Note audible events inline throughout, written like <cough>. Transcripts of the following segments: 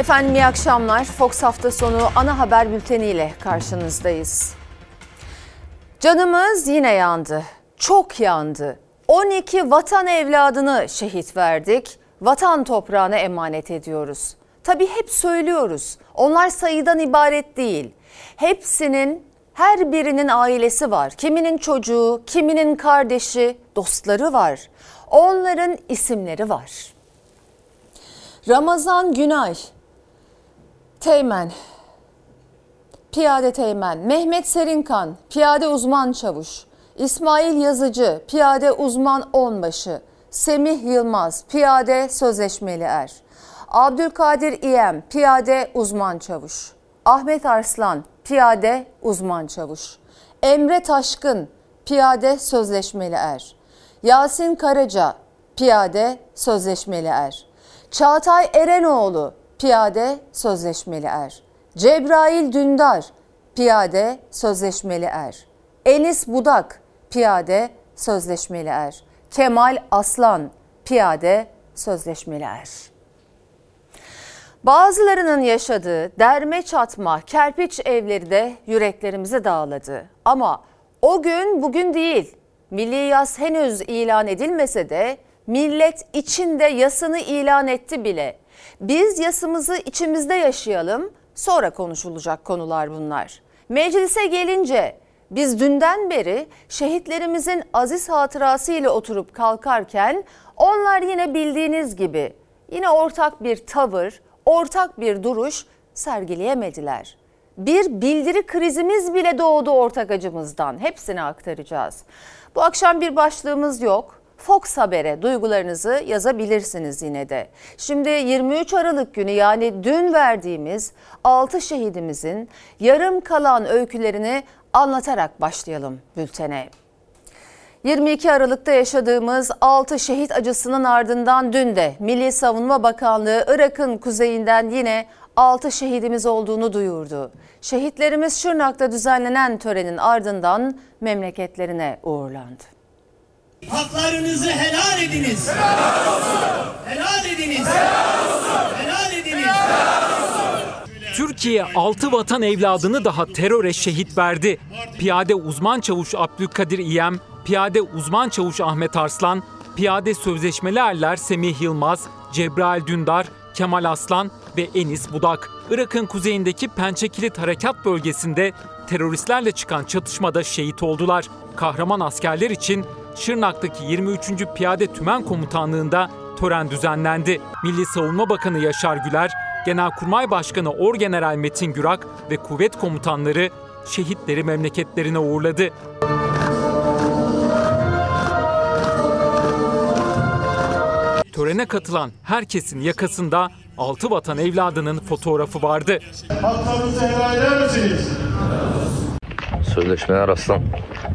Efendim iyi akşamlar. Fox hafta sonu ana haber bülteniyle karşınızdayız. Canımız yine yandı. Çok yandı. 12 vatan evladını şehit verdik. Vatan toprağına emanet ediyoruz. Tabii hep söylüyoruz. Onlar sayıdan ibaret değil. Hepsinin her birinin ailesi var. Kiminin çocuğu, kiminin kardeşi, dostları var. Onların isimleri var. Ramazan Günay, Teğmen, Piyade Teğmen, Mehmet Serinkan, Piyade Uzman Çavuş, İsmail Yazıcı, Piyade Uzman Onbaşı, Semih Yılmaz, Piyade Sözleşmeli Er, Abdülkadir İyem, Piyade Uzman Çavuş, Ahmet Arslan, Piyade Uzman Çavuş, Emre Taşkın, Piyade Sözleşmeli Er, Yasin Karaca, Piyade Sözleşmeli Er, Çağatay Erenoğlu, Piyade Sözleşmeli Er, Cebrail Dündar, Piyade Sözleşmeli Er, Enis Budak, Piyade Sözleşmeli Er, Kemal Aslan, Piyade Sözleşmeli Er. Bazılarının yaşadığı derme çatma kerpiç evleri de yüreklerimizi dağladı. Ama o gün bugün değil. Milli yas henüz ilan edilmese de millet içinde yasını ilan etti bile. Biz yasımızı içimizde yaşayalım, sonra konuşulacak konular bunlar. Meclise gelince biz dünden beri şehitlerimizin aziz hatırası ile oturup kalkarken onlar yine bildiğiniz gibi yine ortak bir tavır, ortak bir duruş sergileyemediler. Bir bildiri krizimiz bile doğdu ortak acımızdan. Hepsini aktaracağız. Bu akşam bir başlığımız yok. Fox Haber'e duygularınızı yazabilirsiniz yine de. Şimdi 23 Aralık günü yani dün verdiğimiz 6 şehidimizin yarım kalan öykülerini anlatarak başlayalım bültene. 22 Aralık'ta yaşadığımız 6 şehit acısının ardından dün de Milli Savunma Bakanlığı Irak'ın kuzeyinden yine 6 şehidimiz olduğunu duyurdu. Şehitlerimiz Şırnak'ta düzenlenen törenin ardından memleketlerine uğurlandı. Haklarınızı helal ediniz. Helal olsun. Helal ediniz. Helal olsun. Helal ediniz. Türkiye 6 vatan evladını daha teröre şehit verdi. Piyade uzman çavuş Abdülkadir İyem, Piyade uzman çavuş Ahmet Arslan, Piyade sözleşmeli erler Semih Yılmaz, Cebrail Dündar, Kemal Aslan ve Enis Budak. Irak'ın kuzeyindeki Pençekilit Harekat Bölgesi'nde teröristlerle çıkan çatışmada şehit oldular. Kahraman askerler için Şırnak'taki 23. Piyade Tümen Komutanlığı'nda tören düzenlendi. Milli Savunma Bakanı Yaşar Güler, Genelkurmay Başkanı Orgeneral Metin Gürak ve kuvvet komutanları şehitleri memleketlerine uğurladı. Törene katılan herkesin yakasında altı vatan evladının fotoğrafı vardı. Haklarınızı helal eder misiniz? Sözleşmeler aslan.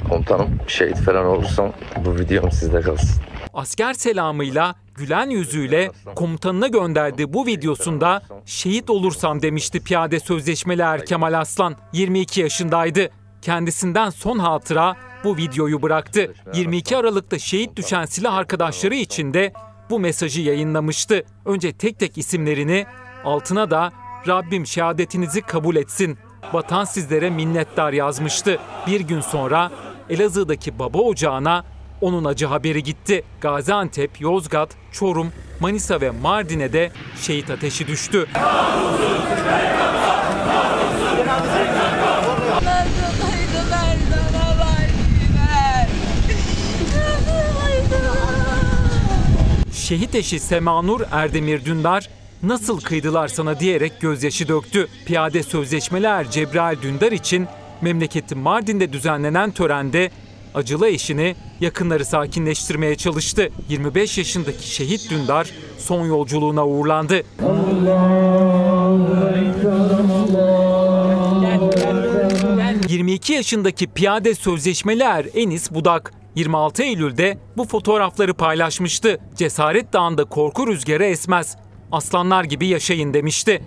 Komutanım şehit falan olursam bu videom sizde kalsın. Asker selamıyla, gülen yüzüyle komutanına gönderdiği bu videosunda şehit olursam demişti piyade sözleşmeli er Kemal Aslan. 22 yaşındaydı. Kendisinden son hatıra bu videoyu bıraktı. 22 Aralık'ta şehit düşen silah arkadaşları için de bu mesajı yayınlamıştı. Önce tek tek isimlerini, altına da Rabbim şehadetinizi kabul etsin. Vatan sizlere minnettar yazmıştı. Bir gün sonra Elazığ'daki baba ocağına onun acı haberi gitti. Gaziantep, Yozgat, Çorum, Manisa ve Mardin'e de şehit ateşi düştü. Şehit eşi Semanur Erdemir Dündar nasıl kıydılar sana diyerek gözyaşı döktü. Piyade sözleşmeli er Cebrail Dündar için memleketi Mardin'de düzenlenen törende acılı eşini yakınları sakinleştirmeye çalıştı. 25 yaşındaki şehit Dündar son yolculuğuna uğurlandı. 22 yaşındaki piyade sözleşmeli er Enis Budak 26 Eylül'de bu fotoğrafları paylaşmıştı. Cesaret Dağı'nda korku rüzgarı esmez. Aslanlar gibi yaşayın demişti.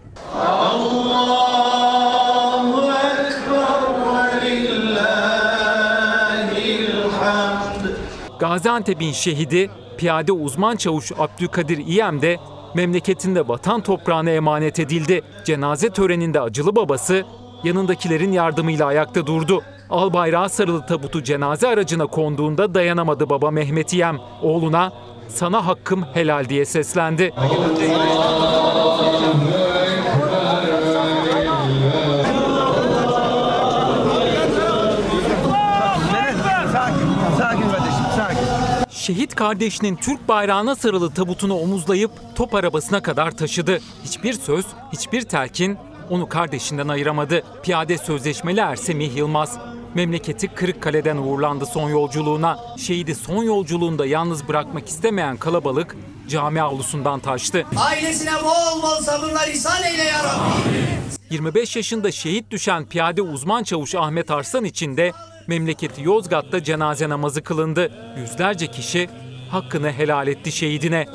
Gaziantep'in şehidi piyade uzman çavuş Abdülkadir İyem de Memleketinde vatan toprağına emanet edildi. Cenaze töreninde acılı babası yanındakilerin yardımıyla ayakta durdu. Al bayrağı sarılı tabutu cenaze aracına konduğunda dayanamadı baba Mehmet İyem. Oğluna sana hakkım helal diye seslendi. Şehit kardeşinin Türk bayrağına sarılı tabutunu omuzlayıp top arabasına kadar taşıdı. Hiçbir söz, hiçbir telkin onu kardeşinden ayıramadı. Piyade sözleşmeli Ersemih Yılmaz. Memleketi Kırıkkale'den uğurlandı son yolculuğuna. Şehidi son yolculuğunda yalnız bırakmak istemeyen kalabalık cami avlusundan taştı. Ailesine bol bol sabırlar ihsan eyle ya Rabbi. 25 yaşında şehit düşen piyade uzman çavuş Ahmet Arslan için de memleketi Yozgat'ta cenaze namazı kılındı. Yüzlerce kişi hakkını helal etti şehidine.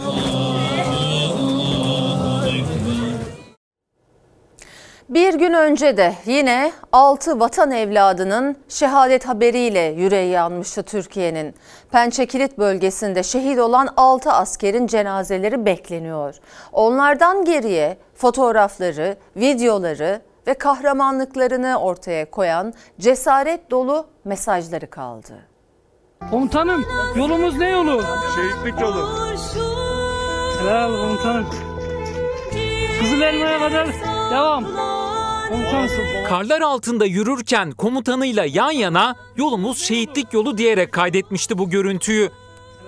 Bir gün önce de yine 6 vatan evladının şehadet haberiyle yüreği yanmıştı Türkiye'nin. Pençekilit bölgesinde şehit olan 6 askerin cenazeleri bekleniyor. Onlardan geriye fotoğrafları, videoları ve kahramanlıklarını ortaya koyan cesaret dolu mesajları kaldı. Komutanım yolumuz ne yolu? Şehitlik yolu. Helal komutanım. Kızıl elmaya kadar devam. Karlar altında yürürken komutanıyla yan yana yolumuz şehitlik yolu diyerek kaydetmişti bu görüntüyü.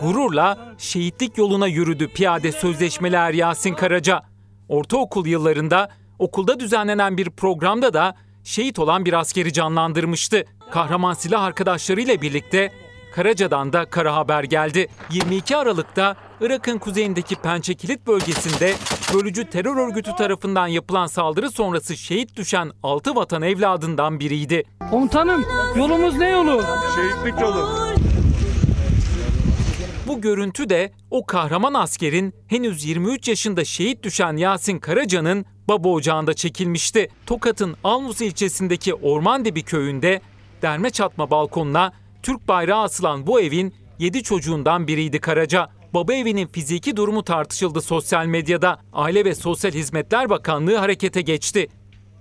Gururla şehitlik yoluna yürüdü piyade sözleşmeli er Yasin Karaca. Ortaokul yıllarında okulda düzenlenen bir programda da şehit olan bir askeri canlandırmıştı. Kahraman silah arkadaşlarıyla birlikte Karaca'dan da kara haber geldi. 22 Aralık'ta Irak'ın kuzeyindeki Pençekilit bölgesinde bölücü terör örgütü tarafından yapılan saldırı sonrası şehit düşen 6 vatan evladından biriydi. Komutanım yolumuz ne yolu? Şehitlik yolu. Bu görüntü de o kahraman askerin henüz 23 yaşında şehit düşen Yasin Karaca'nın baba ocağında çekilmişti. Tokat'ın Almus ilçesindeki Ormandibi köyünde derme çatma balkonuna Türk bayrağı asılan bu evin 7 çocuğundan biriydi Karaca. Baba evinin fiziki durumu tartışıldı sosyal medyada. Aile ve Sosyal Hizmetler Bakanlığı harekete geçti.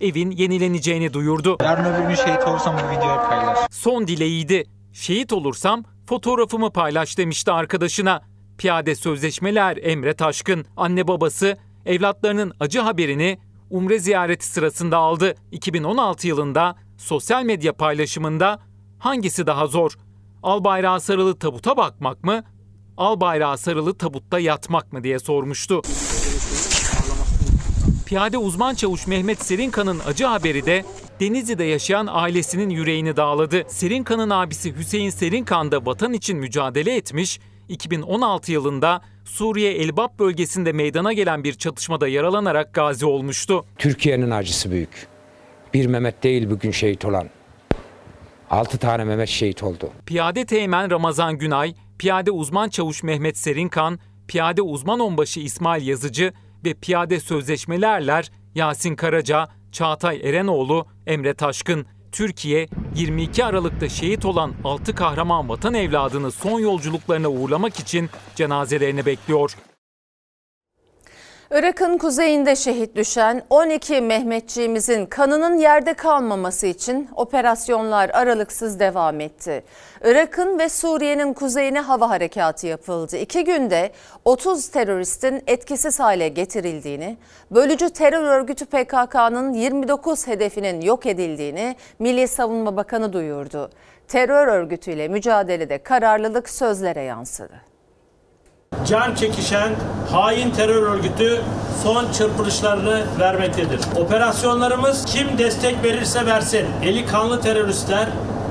Evin yenileneceğini duyurdu. Yarın öbür gün şehit olursam bu videoyu paylaş. Son dileğiydi. Şehit olursam fotoğrafımı paylaş demişti arkadaşına. Piyade sözleşmeler Emre Taşkın, anne babası evlatlarının acı haberini Umre ziyareti sırasında aldı. 2016 yılında sosyal medya paylaşımında hangisi daha zor? Al bayrağı sarılı tabuta bakmak mı? Al bayrağı sarılı tabutta yatmak mı diye sormuştu. Piyade uzman çavuş Mehmet Serinkan'ın acı haberi de Denizli'de yaşayan ailesinin yüreğini dağladı. Serinkan'ın abisi Hüseyin Serinkan da vatan için mücadele etmiş, 2016 yılında Suriye Elbap bölgesinde meydana gelen bir çatışmada yaralanarak gazi olmuştu. Türkiye'nin acısı büyük. Bir Mehmet değil bugün şehit olan. Altı tane Mehmet şehit oldu. Piyade Teğmen Ramazan Günay, Piyade Uzman Çavuş Mehmet Serinkan, Piyade Uzman Onbaşı İsmail Yazıcı ve Piyade Sözleşmeli Erler Yasin Karaca, Çağatay Erenoğlu, Emre Taşkın, Türkiye 22 Aralık'ta şehit olan 6 kahraman vatan evladını son yolculuklarına uğurlamak için cenazelerini bekliyor. Irak'ın kuzeyinde şehit düşen 12 Mehmetçiğimizin kanının yerde kalmaması için operasyonlar aralıksız devam etti. Irak'ın ve Suriye'nin kuzeyine hava harekatı yapıldı. İki günde 30 teröristin etkisiz hale getirildiğini, bölücü terör örgütü PKK'nın 29 hedefinin yok edildiğini Milli Savunma Bakanı duyurdu. Terör örgütüyle mücadelede kararlılık sözlere yansıdı. Can çekişen hain terör örgütü son çırpınışlarını vermektedir. Operasyonlarımız kim destek verirse versin eli kanlı teröristler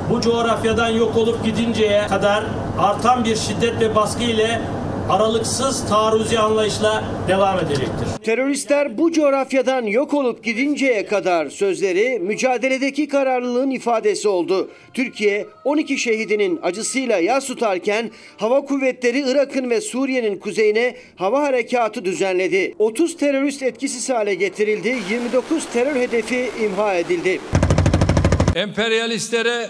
bu coğrafyadan yok olup gidinceye kadar artan bir şiddet ve baskı ile aralıksız taarruzi anlayışla devam edecektir. Teröristler bu coğrafyadan yok olup gidinceye kadar sözleri mücadeledeki kararlılığın ifadesi oldu. Türkiye 12 şehidinin acısıyla yas tutarken hava kuvvetleri Irak'ın ve Suriye'nin kuzeyine hava harekatı düzenledi. 30 terörist etkisiz hale getirildi, 29 terör hedefi imha edildi. emperyalistlere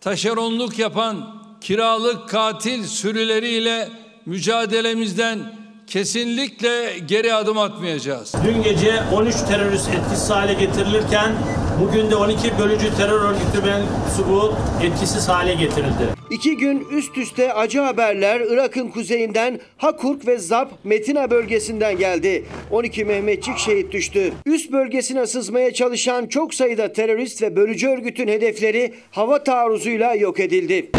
taşeronluk yapan kiralık katil sürüleriyle mücadelemizden kesinlikle geri adım atmayacağız. Dün gece 13 terörist etkisiz hale getirilirken bugün de 12 bölücü terör örgütü mensubu etkisiz hale getirildi. İki gün üst üste acı haberler Irak'ın kuzeyinden Hakurk ve Zap Metina bölgesinden geldi. 12 Mehmetçik şehit düştü. Üst bölgesine sızmaya çalışan çok sayıda terörist ve bölücü örgütün hedefleri hava taarruzuyla yok edildi.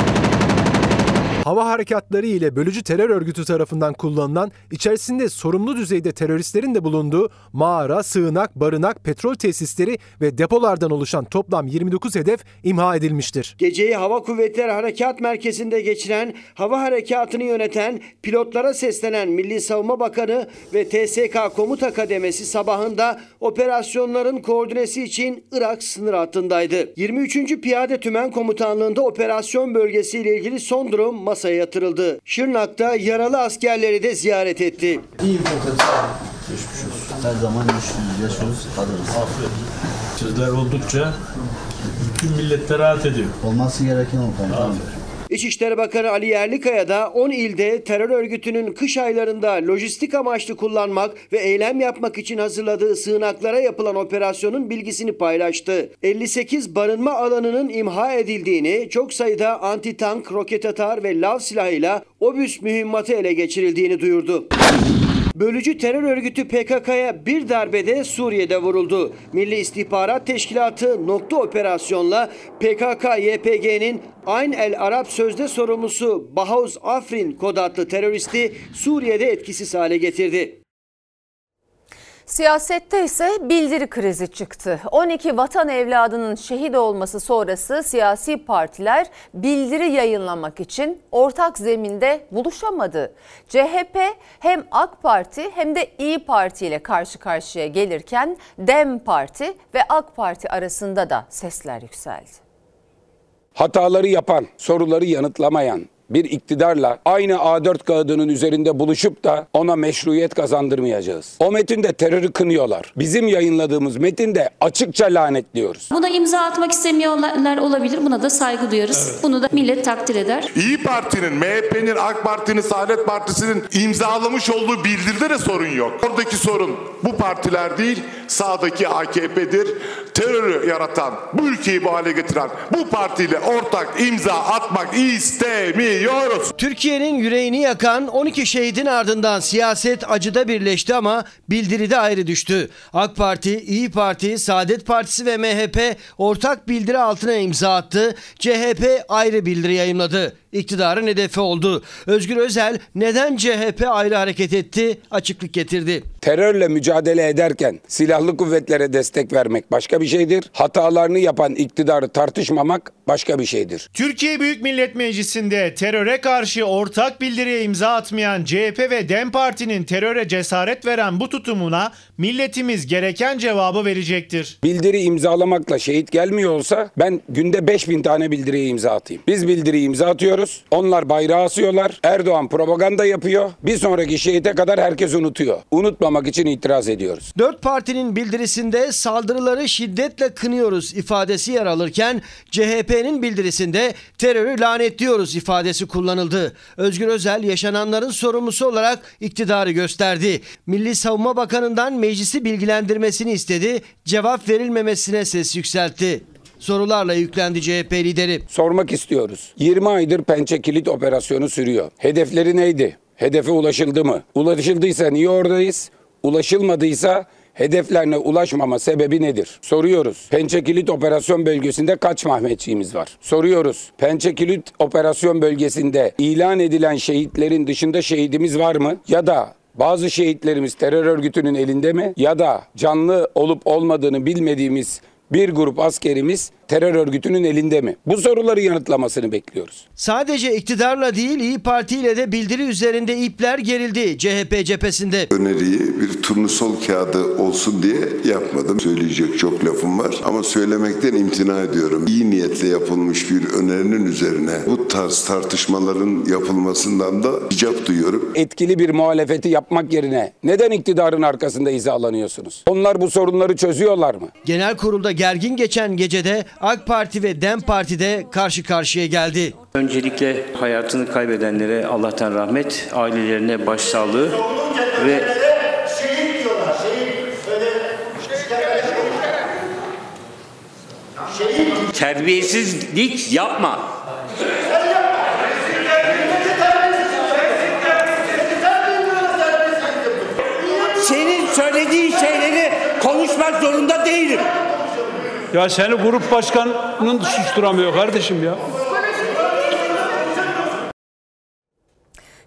Hava harekatları ile bölücü terör örgütü tarafından kullanılan, içerisinde sorumlu düzeyde teröristlerin de bulunduğu mağara, sığınak, barınak, petrol tesisleri ve depolardan oluşan toplam 29 hedef imha edilmiştir. Geceyi Hava Kuvvetleri Harekat Merkezi'nde geçiren, hava harekatını yöneten, pilotlara seslenen Milli Savunma Bakanı ve TSK Komuta Kademesi sabahında operasyonların koordinesi için Irak sınır hattındaydı. 23. Piyade Tümen Komutanlığı'nda operasyon bölgesiyle ilgili son durum masaya yatırıldı. Şırnak'ta yaralı askerleri de ziyaret etti. İyi Her zaman güçlüyüz, yaşıyoruz, kalırız. Sizler oldukça bütün millette rahat ediyor. Olması gereken o komutanım. İçişleri Bakanı Ali Yerlikaya da 10 ilde terör örgütünün kış aylarında lojistik amaçlı kullanmak ve eylem yapmak için hazırladığı sığınaklara yapılan operasyonun bilgisini paylaştı. 58 barınma alanının imha edildiğini, çok sayıda anti-tank, roket atar ve lav silahıyla obüs mühimmatı ele geçirildiğini duyurdu. Bölücü terör örgütü PKK'ya bir darbede Suriye'de vuruldu. Milli İstihbarat Teşkilatı nokta operasyonla PKK-YPG'nin Ayn el Arap sözde sorumlusu Bahauz Afrin kod adlı teröristi Suriye'de etkisiz hale getirdi. Siyasette ise bildiri krizi çıktı. 12 vatan evladının şehit olması sonrası siyasi partiler bildiri yayınlamak için ortak zeminde buluşamadı. CHP hem AK Parti hem de İyi Parti ile karşı karşıya gelirken DEM Parti ve AK Parti arasında da sesler yükseldi. Hataları yapan, soruları yanıtlamayan bir iktidarla aynı A4 kağıdının üzerinde buluşup da ona meşruiyet kazandırmayacağız. O metinde terörü kınıyorlar. Bizim yayınladığımız metinde açıkça lanetliyoruz. Buna imza atmak istemiyorlar olabilir. Buna da saygı duyarız. Bunu da millet takdir eder. İyi Parti'nin, MHP'nin, AK Parti'nin, Saadet Partisi'nin imzalamış olduğu bildiride de sorun yok. Oradaki sorun bu partiler değil, sağdaki AKP'dir. Terörü yaratan, bu ülkeyi bu hale getiren bu partiyle ortak imza atmak istemiyoruz. Türkiye'nin yüreğini yakan 12 şehidin ardından siyaset acıda birleşti ama bildiride ayrı düştü. AK Parti, İyi Parti, Saadet Partisi ve MHP ortak bildiri altına imza attı. CHP ayrı bildiri yayımladı. İktidarın hedefi oldu. Özgür Özel neden CHP ayrı hareket etti açıklık getirdi. Terörle mücadele ederken silahlı kuvvetlere destek vermek başka bir şeydir. Hatalarını yapan iktidarı tartışmamak başka bir şeydir. Türkiye Büyük Millet Meclisi'nde teröre karşı ortak bildiriye imza atmayan CHP ve DEM Parti'nin teröre cesaret veren bu tutumuna milletimiz gereken cevabı verecektir. Bildiri imzalamakla şehit gelmiyor olsa ben günde 5000 tane bildiriye imza atayım. Biz bildiriyi imza atıyoruz. Onlar bayrağı asıyorlar. Erdoğan propaganda yapıyor. Bir sonraki şehite kadar herkes unutuyor. Unutmamak için itiraz ediyoruz. Dört partinin bildirisinde saldırıları şiddetle kınıyoruz ifadesi yer alırken CHP'nin bildirisinde terörü lanetliyoruz ifadesi kullanıldı. Özgür Özel yaşananların sorumlusu olarak iktidarı gösterdi. Milli Savunma Bakanı'ndan meclisi bilgilendirmesini istedi. Cevap verilmemesine ses yükseltti. Sorularla yüklendi CHP lideri. Sormak istiyoruz. 20 aydır pençe kilit operasyonu sürüyor. Hedefleri neydi? Hedefe ulaşıldı mı? Ulaşıldıysa niye oradayız? Ulaşılmadıysa hedeflerine ulaşmama sebebi nedir? Soruyoruz. Pençe Kilit Operasyon Bölgesi'nde kaç Mehmetçiğimiz var? Soruyoruz. Pençe Kilit Operasyon Bölgesi'nde ilan edilen şehitlerin dışında şehidimiz var mı? Ya da bazı şehitlerimiz terör örgütünün elinde mi? Ya da canlı olup olmadığını bilmediğimiz bir grup askerimiz terör örgütünün elinde mi? Bu soruları yanıtlamasını bekliyoruz. Sadece iktidarla değil İyi Parti ile de bildiri üzerinde ipler gerildi CHP cephesinde. Öneriyi bir turnusol kağıdı olsun diye yapmadım. Söyleyecek çok lafım var ama söylemekten imtina ediyorum. İyi niyetle yapılmış bir önerinin üzerine bu tarz tartışmaların yapılmasından da icap duyuyorum. Etkili bir muhalefeti yapmak yerine neden iktidarın arkasında hizalanıyorsunuz? Onlar bu sorunları çözüyorlar mı? Genel kurulda gergin geçen gecede AK Parti ve DEM Parti de karşı karşıya geldi. Öncelikle hayatını kaybedenlere Allah'tan rahmet, ailelerine başsağlığı ve terbiyesizlik yapma. Senin söylediğin şeyleri konuşmak zorunda değilim. Ya seni grup başkanının susturamıyor kardeşim ya.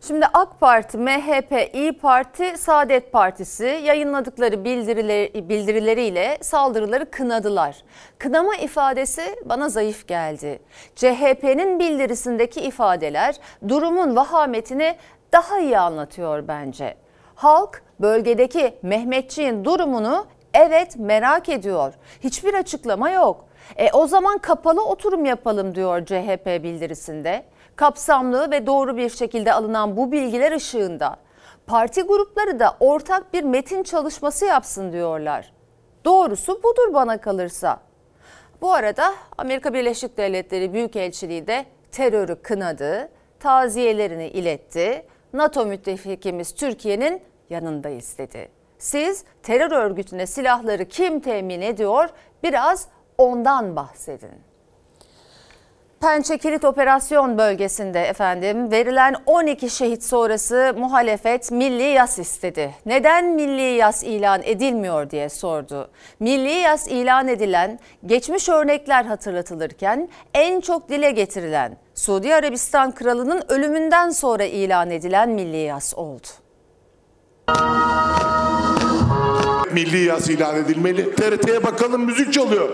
Şimdi AK Parti, MHP, İyi Parti, Saadet Partisi yayınladıkları bildirileri, bildirileriyle saldırıları kınadılar. Kınama ifadesi bana zayıf geldi. CHP'nin bildirisindeki ifadeler durumun vahametini daha iyi anlatıyor bence. Halk bölgedeki Mehmetçiğin durumunu evet merak ediyor. Hiçbir açıklama yok. E o zaman kapalı oturum yapalım diyor CHP bildirisinde. Kapsamlı ve doğru bir şekilde alınan bu bilgiler ışığında parti grupları da ortak bir metin çalışması yapsın diyorlar. Doğrusu budur bana kalırsa. Bu arada Amerika Birleşik Devletleri Büyükelçiliği de terörü kınadı, taziyelerini iletti. NATO müttefikimiz Türkiye'nin yanındayız dedi. Siz terör örgütüne silahları kim temin ediyor? Biraz ondan bahsedin. Pençe Kilit Operasyon bölgesinde efendim verilen 12 şehit sonrası muhalefet milli yas istedi. Neden milli yas ilan edilmiyor diye sordu. Milli yas ilan edilen geçmiş örnekler hatırlatılırken en çok dile getirilen Suudi Arabistan kralının ölümünden sonra ilan edilen milli yas oldu. Milli yas ilan edilmeli. TRT'ye bakalım müzik çalıyor.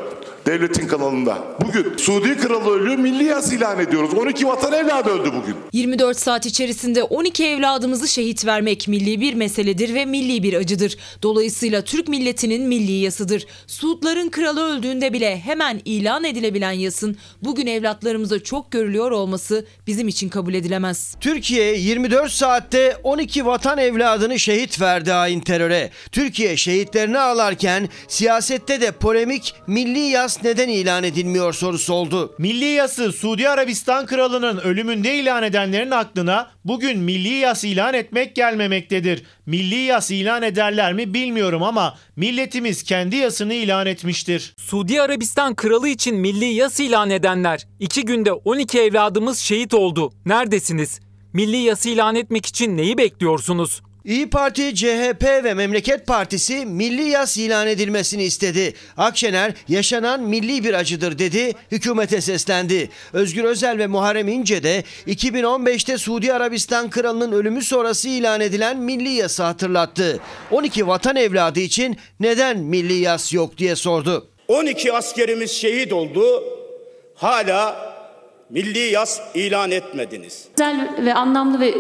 Devletin kanalında. Bugün Suudi Kralı ölüyor milli yas ilan ediyoruz. 12 vatan evladı öldü bugün. 24 saat içerisinde 12 evladımızı şehit vermek milli bir meseledir ve milli bir acıdır. Dolayısıyla Türk milletinin milli yasıdır. Suudların kralı öldüğünde bile hemen ilan edilebilen yasın bugün evlatlarımıza çok görülüyor olması bizim için kabul edilemez. Türkiye 24 saatte 12 vatan evladını şehit verdi hain teröre. Türkiye şehitlerini ağlarken siyasette de polemik milli yas neden ilan edilmiyor sorusu oldu. Milli yası Suudi Arabistan kralının ölümünde ilan edenlerin aklına bugün milli yas ilan etmek gelmemektedir. Milli yas ilan ederler mi bilmiyorum ama milletimiz kendi yasını ilan etmiştir. Suudi Arabistan kralı için milli yas ilan edenler iki günde 12 evladımız şehit oldu. Neredesiniz? Milli yas ilan etmek için neyi bekliyorsunuz? İyi Parti, CHP ve Memleket Partisi milli yas ilan edilmesini istedi. Akşener yaşanan milli bir acıdır dedi, hükümete seslendi. Özgür Özel ve Muharrem İnce de 2015'te Suudi Arabistan kralının ölümü sonrası ilan edilen milli yası hatırlattı. 12 vatan evladı için neden milli yas yok diye sordu. 12 askerimiz şehit oldu. Hala milli yas ilan etmediniz. Güzel ve anlamlı ve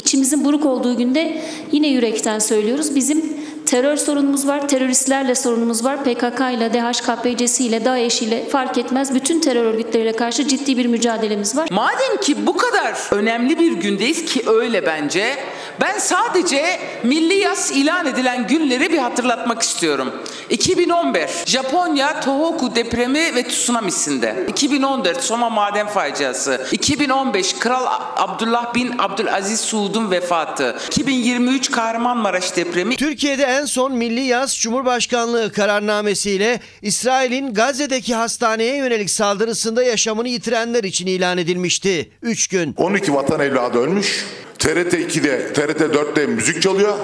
içimizin buruk olduğu günde yine yürekten söylüyoruz. Bizim terör sorunumuz var, teröristlerle sorunumuz var. PKK ile, DHKPC'si ile, DAEŞ ile fark etmez bütün terör örgütleriyle karşı ciddi bir mücadelemiz var. Madem ki bu kadar önemli bir gündeyiz ki öyle bence. Ben sadece milli yas ilan edilen günleri bir hatırlatmak istiyorum. 2011 Japonya Tohoku depremi ve tsunamisinde. 2014 Soma maden faciası. 2015 Kral Abdullah bin Abdülaziz Suud'un vefatı. 2023 Kahramanmaraş depremi. Türkiye'de en son milli yaz Cumhurbaşkanlığı kararnamesiyle İsrail'in Gazze'deki hastaneye yönelik saldırısında yaşamını yitirenler için ilan edilmişti. 3 gün. 12 vatan evladı ölmüş. TRT 2'de, TRT 4'te müzik çalıyor.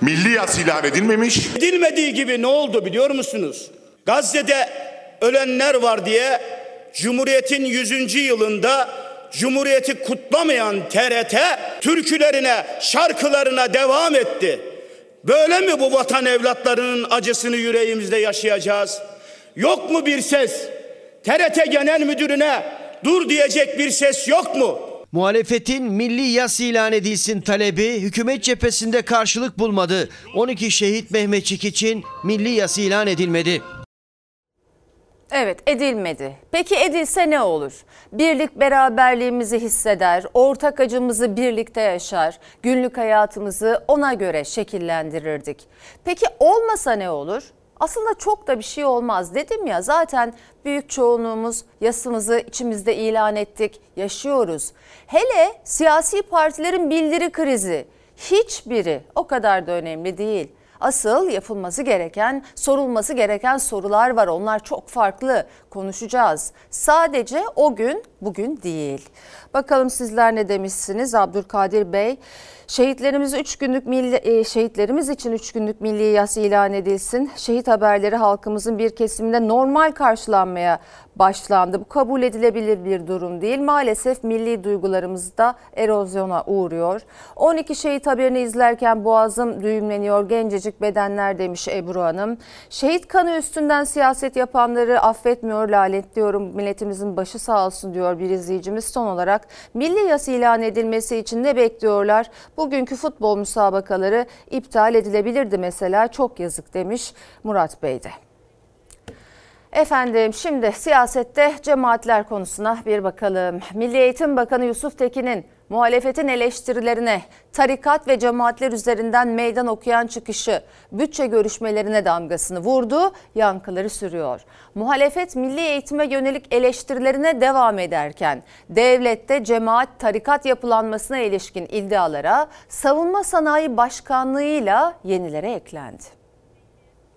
Milli yas ilan edilmemiş. Edilmediği gibi ne oldu biliyor musunuz? Gazze'de ölenler var diye Cumhuriyet'in 100. yılında Cumhuriyeti kutlamayan TRT türkülerine, şarkılarına devam etti. Böyle mi bu vatan evlatlarının acısını yüreğimizde yaşayacağız? Yok mu bir ses? TRT Genel Müdürüne dur diyecek bir ses yok mu? Muhalefetin milli yas ilan edilsin talebi hükümet cephesinde karşılık bulmadı. 12 şehit Mehmetçik için milli yas ilan edilmedi. Evet edilmedi. Peki edilse ne olur? Birlik beraberliğimizi hisseder, ortak acımızı birlikte yaşar, günlük hayatımızı ona göre şekillendirirdik. Peki olmasa ne olur? Aslında çok da bir şey olmaz dedim ya zaten büyük çoğunluğumuz yasımızı içimizde ilan ettik, yaşıyoruz. Hele siyasi partilerin bildiri krizi hiçbiri o kadar da önemli değil. Asıl yapılması gereken, sorulması gereken sorular var. Onlar çok farklı. Konuşacağız. Sadece o gün, bugün değil. Bakalım sizler ne demişsiniz Abdülkadir Bey? Şehitlerimiz 3 günlük milli, e, şehitlerimiz için 3 günlük milli yas ilan edilsin. Şehit haberleri halkımızın bir kesiminde normal karşılanmaya başlandı. Bu kabul edilebilir bir durum değil. Maalesef milli duygularımız da erozyona uğruyor. 12 şehit haberini izlerken boğazım düğümleniyor. Gencecik bedenler demiş Ebru Hanım. Şehit kanı üstünden siyaset yapanları affetmiyor, lanetliyorum. Milletimizin başı sağ olsun diyor bir izleyicimiz. Son olarak milli yas ilan edilmesi için ne bekliyorlar? Bugünkü futbol müsabakaları iptal edilebilirdi mesela. Çok yazık demiş Murat Bey de. Efendim şimdi siyasette cemaatler konusuna bir bakalım. Milli Eğitim Bakanı Yusuf Tekin'in muhalefetin eleştirilerine tarikat ve cemaatler üzerinden meydan okuyan çıkışı bütçe görüşmelerine damgasını vurdu, yankıları sürüyor. Muhalefet milli eğitime yönelik eleştirilerine devam ederken devlette cemaat tarikat yapılanmasına ilişkin iddialara savunma sanayi başkanlığıyla yenilere eklendi.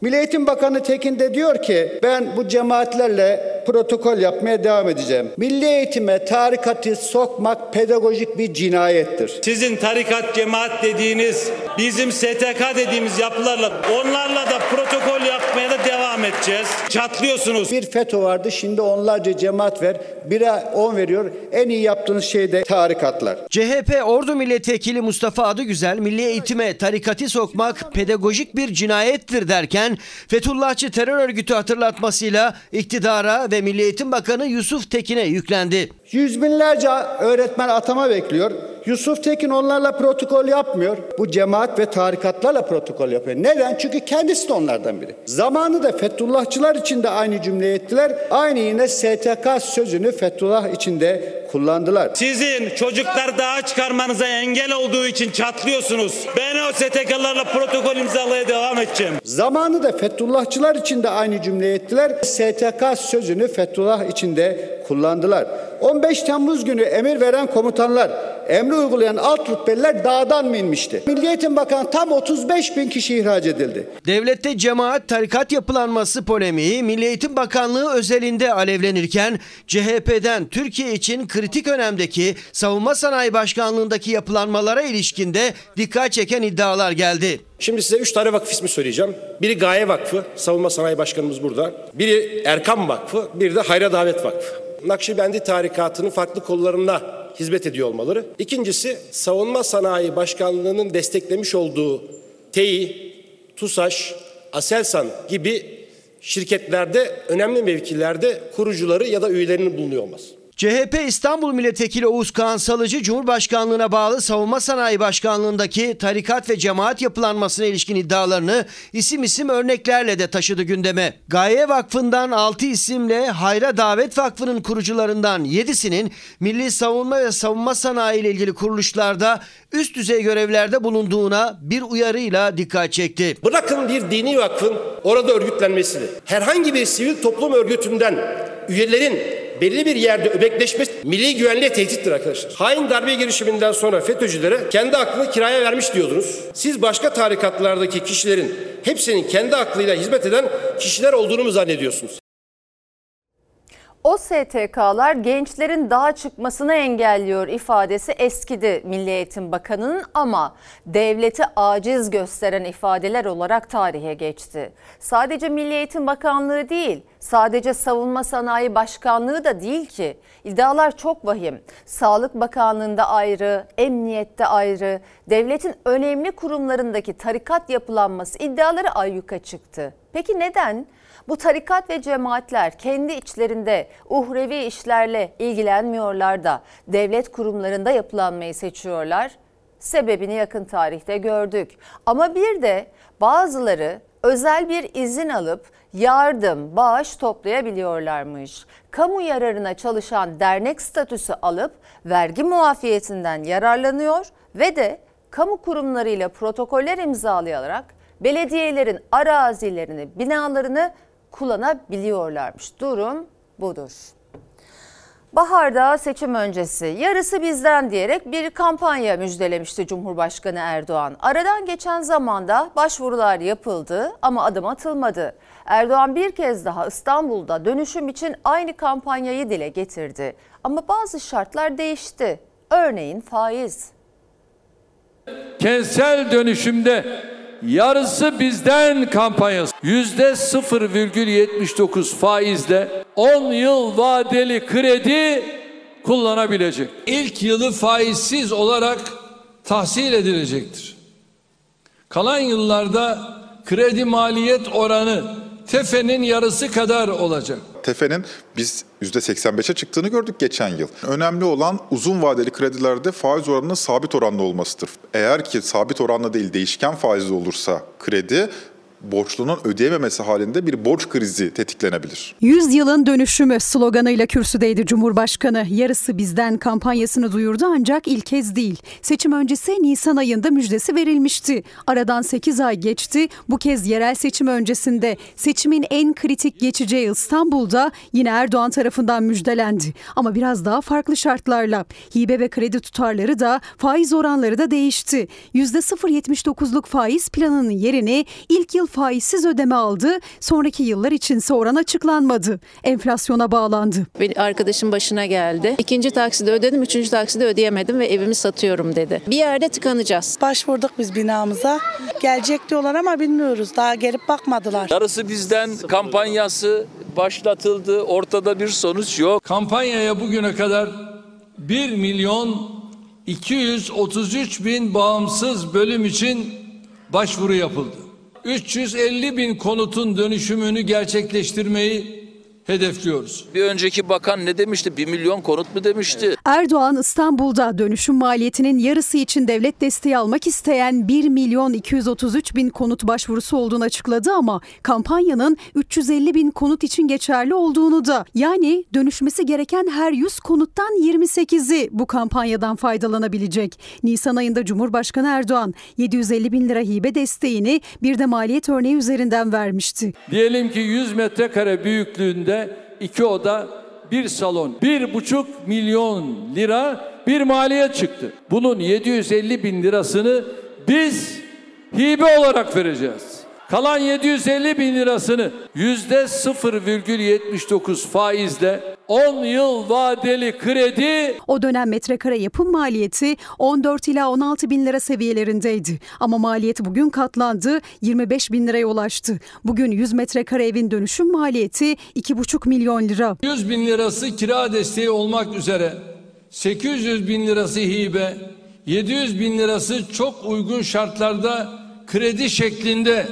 Milli Eğitim Bakanı Tekin de diyor ki ben bu cemaatlerle protokol yapmaya devam edeceğim. Milli eğitime tarikatı sokmak pedagojik bir cinayettir. Sizin tarikat cemaat dediğiniz bizim STK dediğimiz yapılarla onlarla da protokol yapmaya da devam edeceğiz. Çatlıyorsunuz. Bir FETÖ vardı şimdi onlarca cemaat ver. Bire 10 veriyor. En iyi yaptığınız şey de tarikatlar. CHP Ordu Milletvekili Mustafa Adıgüzel milli eğitime tarikatı sokmak pedagojik bir cinayettir derken Fethullahçı terör örgütü hatırlatmasıyla iktidara ve Milli Eğitim Bakanı Yusuf Tekin'e yüklendi. Yüz binlerce öğretmen atama bekliyor. Yusuf Tekin onlarla protokol yapmıyor. Bu cemaat ve tarikatlarla protokol yapıyor. Neden? Çünkü kendisi de onlardan biri. Zamanı da Fethullahçılar için de aynı cümle ettiler. Aynı yine STK sözünü Fethullah için de kullandılar. Sizin çocuklar dağa çıkarmanıza engel olduğu için çatlıyorsunuz. Ben o STK'larla protokol imzalamaya devam edeceğim. Zamanı da Fethullahçılar için de aynı cümle ettiler. STK sözünü Fethullah için de kullandılar. 15 Temmuz günü emir veren komutanlar, emri uygulayan alt rütbeliler dağdan mı inmişti? Milli Bakanı tam 35 bin kişi ihraç edildi. Devlette cemaat tarikat yapılanması polemiği Milli Eğitim Bakanlığı özelinde alevlenirken CHP'den Türkiye için kritik önemdeki Savunma Sanayi Başkanlığındaki yapılanmalara ilişkinde dikkat çeken iddialar geldi. Şimdi size üç tane vakıf ismi söyleyeceğim. Biri Gaye Vakfı, Savunma Sanayi Başkanımız burada. Biri Erkam Vakfı, biri de Hayra Davet Vakfı. Nakşibendi tarikatının farklı kollarına hizmet ediyor olmaları. İkincisi Savunma Sanayi Başkanlığı'nın desteklemiş olduğu TEİ, TUSAŞ, Aselsan gibi şirketlerde önemli mevkilerde kurucuları ya da üyelerinin bulunuyor olması. CHP İstanbul Milletvekili Oğuz Kağan Salıcı Cumhurbaşkanlığına bağlı Savunma Sanayi Başkanlığındaki tarikat ve cemaat yapılanmasına ilişkin iddialarını isim isim örneklerle de taşıdı gündeme. Gaye Vakfı'ndan 6 isimle Hayra Davet Vakfı'nın kurucularından 7'sinin milli savunma ve savunma sanayi ile ilgili kuruluşlarda üst düzey görevlerde bulunduğuna bir uyarıyla dikkat çekti. Bırakın bir dini vakfın orada örgütlenmesini. Herhangi bir sivil toplum örgütünden üyelerin belli bir yerde öbekleşmesi milli güvenliğe tehdittir arkadaşlar. Hain darbe girişiminden sonra FETÖ'cülere kendi aklını kiraya vermiş diyordunuz. Siz başka tarikatlardaki kişilerin hepsinin kendi aklıyla hizmet eden kişiler olduğunu mu zannediyorsunuz? O STK'lar gençlerin dağa çıkmasını engelliyor ifadesi eskidi Milli Eğitim Bakanı'nın ama devleti aciz gösteren ifadeler olarak tarihe geçti. Sadece Milli Eğitim Bakanlığı değil, sadece Savunma Sanayi Başkanlığı da değil ki. İddialar çok vahim. Sağlık Bakanlığı'nda ayrı, emniyette ayrı, devletin önemli kurumlarındaki tarikat yapılanması iddiaları ayyuka çıktı. Peki neden? Bu tarikat ve cemaatler kendi içlerinde uhrevi işlerle ilgilenmiyorlar da devlet kurumlarında yapılanmayı seçiyorlar. Sebebini yakın tarihte gördük. Ama bir de bazıları özel bir izin alıp yardım, bağış toplayabiliyorlarmış. Kamu yararına çalışan dernek statüsü alıp vergi muafiyetinden yararlanıyor ve de kamu kurumlarıyla protokoller imzalayarak belediyelerin arazilerini, binalarını kullanabiliyorlarmış. Durum budur. Baharda seçim öncesi yarısı bizden diyerek bir kampanya müjdelemişti Cumhurbaşkanı Erdoğan. Aradan geçen zamanda başvurular yapıldı ama adım atılmadı. Erdoğan bir kez daha İstanbul'da dönüşüm için aynı kampanyayı dile getirdi. Ama bazı şartlar değişti. Örneğin faiz. Kentsel dönüşümde yarısı bizden kampanyası yüzde 0,79 faizle 10 yıl vadeli kredi kullanabilecek. İlk yılı faizsiz olarak tahsil edilecektir. Kalan yıllarda kredi maliyet oranı tefenin yarısı kadar olacak. Tefe'nin biz %85'e çıktığını gördük geçen yıl. Önemli olan uzun vadeli kredilerde faiz oranının sabit oranlı olmasıdır. Eğer ki sabit oranlı değil değişken faizli olursa kredi borçlunun ödeyememesi halinde bir borç krizi tetiklenebilir. 100 yılın dönüşümü sloganıyla kürsüdeydi Cumhurbaşkanı. Yarısı bizden kampanyasını duyurdu ancak ilk kez değil. Seçim öncesi Nisan ayında müjdesi verilmişti. Aradan 8 ay geçti. Bu kez yerel seçim öncesinde seçimin en kritik geçeceği İstanbul'da yine Erdoğan tarafından müjdelendi. Ama biraz daha farklı şartlarla. Hibe ve kredi tutarları da faiz oranları da değişti. %0.79'luk faiz planının yerini ilk yıl faizsiz ödeme aldı. Sonraki yıllar içinse oran açıklanmadı. Enflasyona bağlandı. Bir arkadaşım başına geldi. İkinci takside ödedim, üçüncü takside ödeyemedim ve evimi satıyorum dedi. Bir yerde tıkanacağız. Başvurduk biz binamıza. Gelecek diyorlar ama bilmiyoruz. Daha gelip bakmadılar. Yarısı bizden kampanyası başlatıldı. Ortada bir sonuç yok. Kampanyaya bugüne kadar 1 milyon 233 bin bağımsız bölüm için başvuru yapıldı. 350 bin konutun dönüşümünü gerçekleştirmeyi hedefliyoruz. Bir önceki bakan ne demişti? 1 milyon konut mu demişti? Erdoğan İstanbul'da dönüşüm maliyetinin yarısı için devlet desteği almak isteyen 1 milyon 233 bin konut başvurusu olduğunu açıkladı ama kampanyanın 350 bin konut için geçerli olduğunu da yani dönüşmesi gereken her 100 konuttan 28'i bu kampanyadan faydalanabilecek. Nisan ayında Cumhurbaşkanı Erdoğan 750 bin lira hibe desteğini bir de maliyet örneği üzerinden vermişti. Diyelim ki 100 metrekare büyüklüğünde iki oda, bir salon, bir buçuk milyon lira bir maliyet çıktı. Bunun 750 bin lirasını biz hibe olarak vereceğiz. Kalan 750 bin lirasını yüzde 0,79 faizle 10 yıl vadeli kredi O dönem metrekare yapım maliyeti 14 ila 16 bin lira seviyelerindeydi. Ama maliyet bugün katlandı 25 bin liraya ulaştı. Bugün 100 metrekare evin dönüşüm maliyeti 2,5 milyon lira. 100 bin lirası kira desteği olmak üzere 800 bin lirası hibe, 700 bin lirası çok uygun şartlarda kredi şeklinde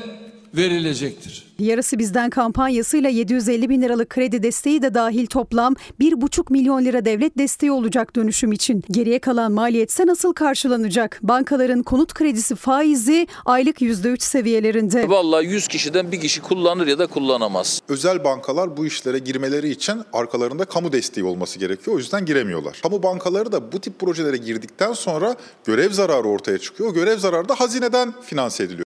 verilecektir. Yarısı bizden kampanyasıyla 750 bin liralık kredi desteği de dahil toplam 1,5 milyon lira devlet desteği olacak dönüşüm için. Geriye kalan maliyetse nasıl karşılanacak? Bankaların konut kredisi faizi aylık %3 seviyelerinde. Vallahi 100 kişiden bir kişi kullanır ya da kullanamaz. Özel bankalar bu işlere girmeleri için arkalarında kamu desteği olması gerekiyor. O yüzden giremiyorlar. Kamu bankaları da bu tip projelere girdikten sonra görev zararı ortaya çıkıyor. O görev zararı da hazineden finanse ediliyor.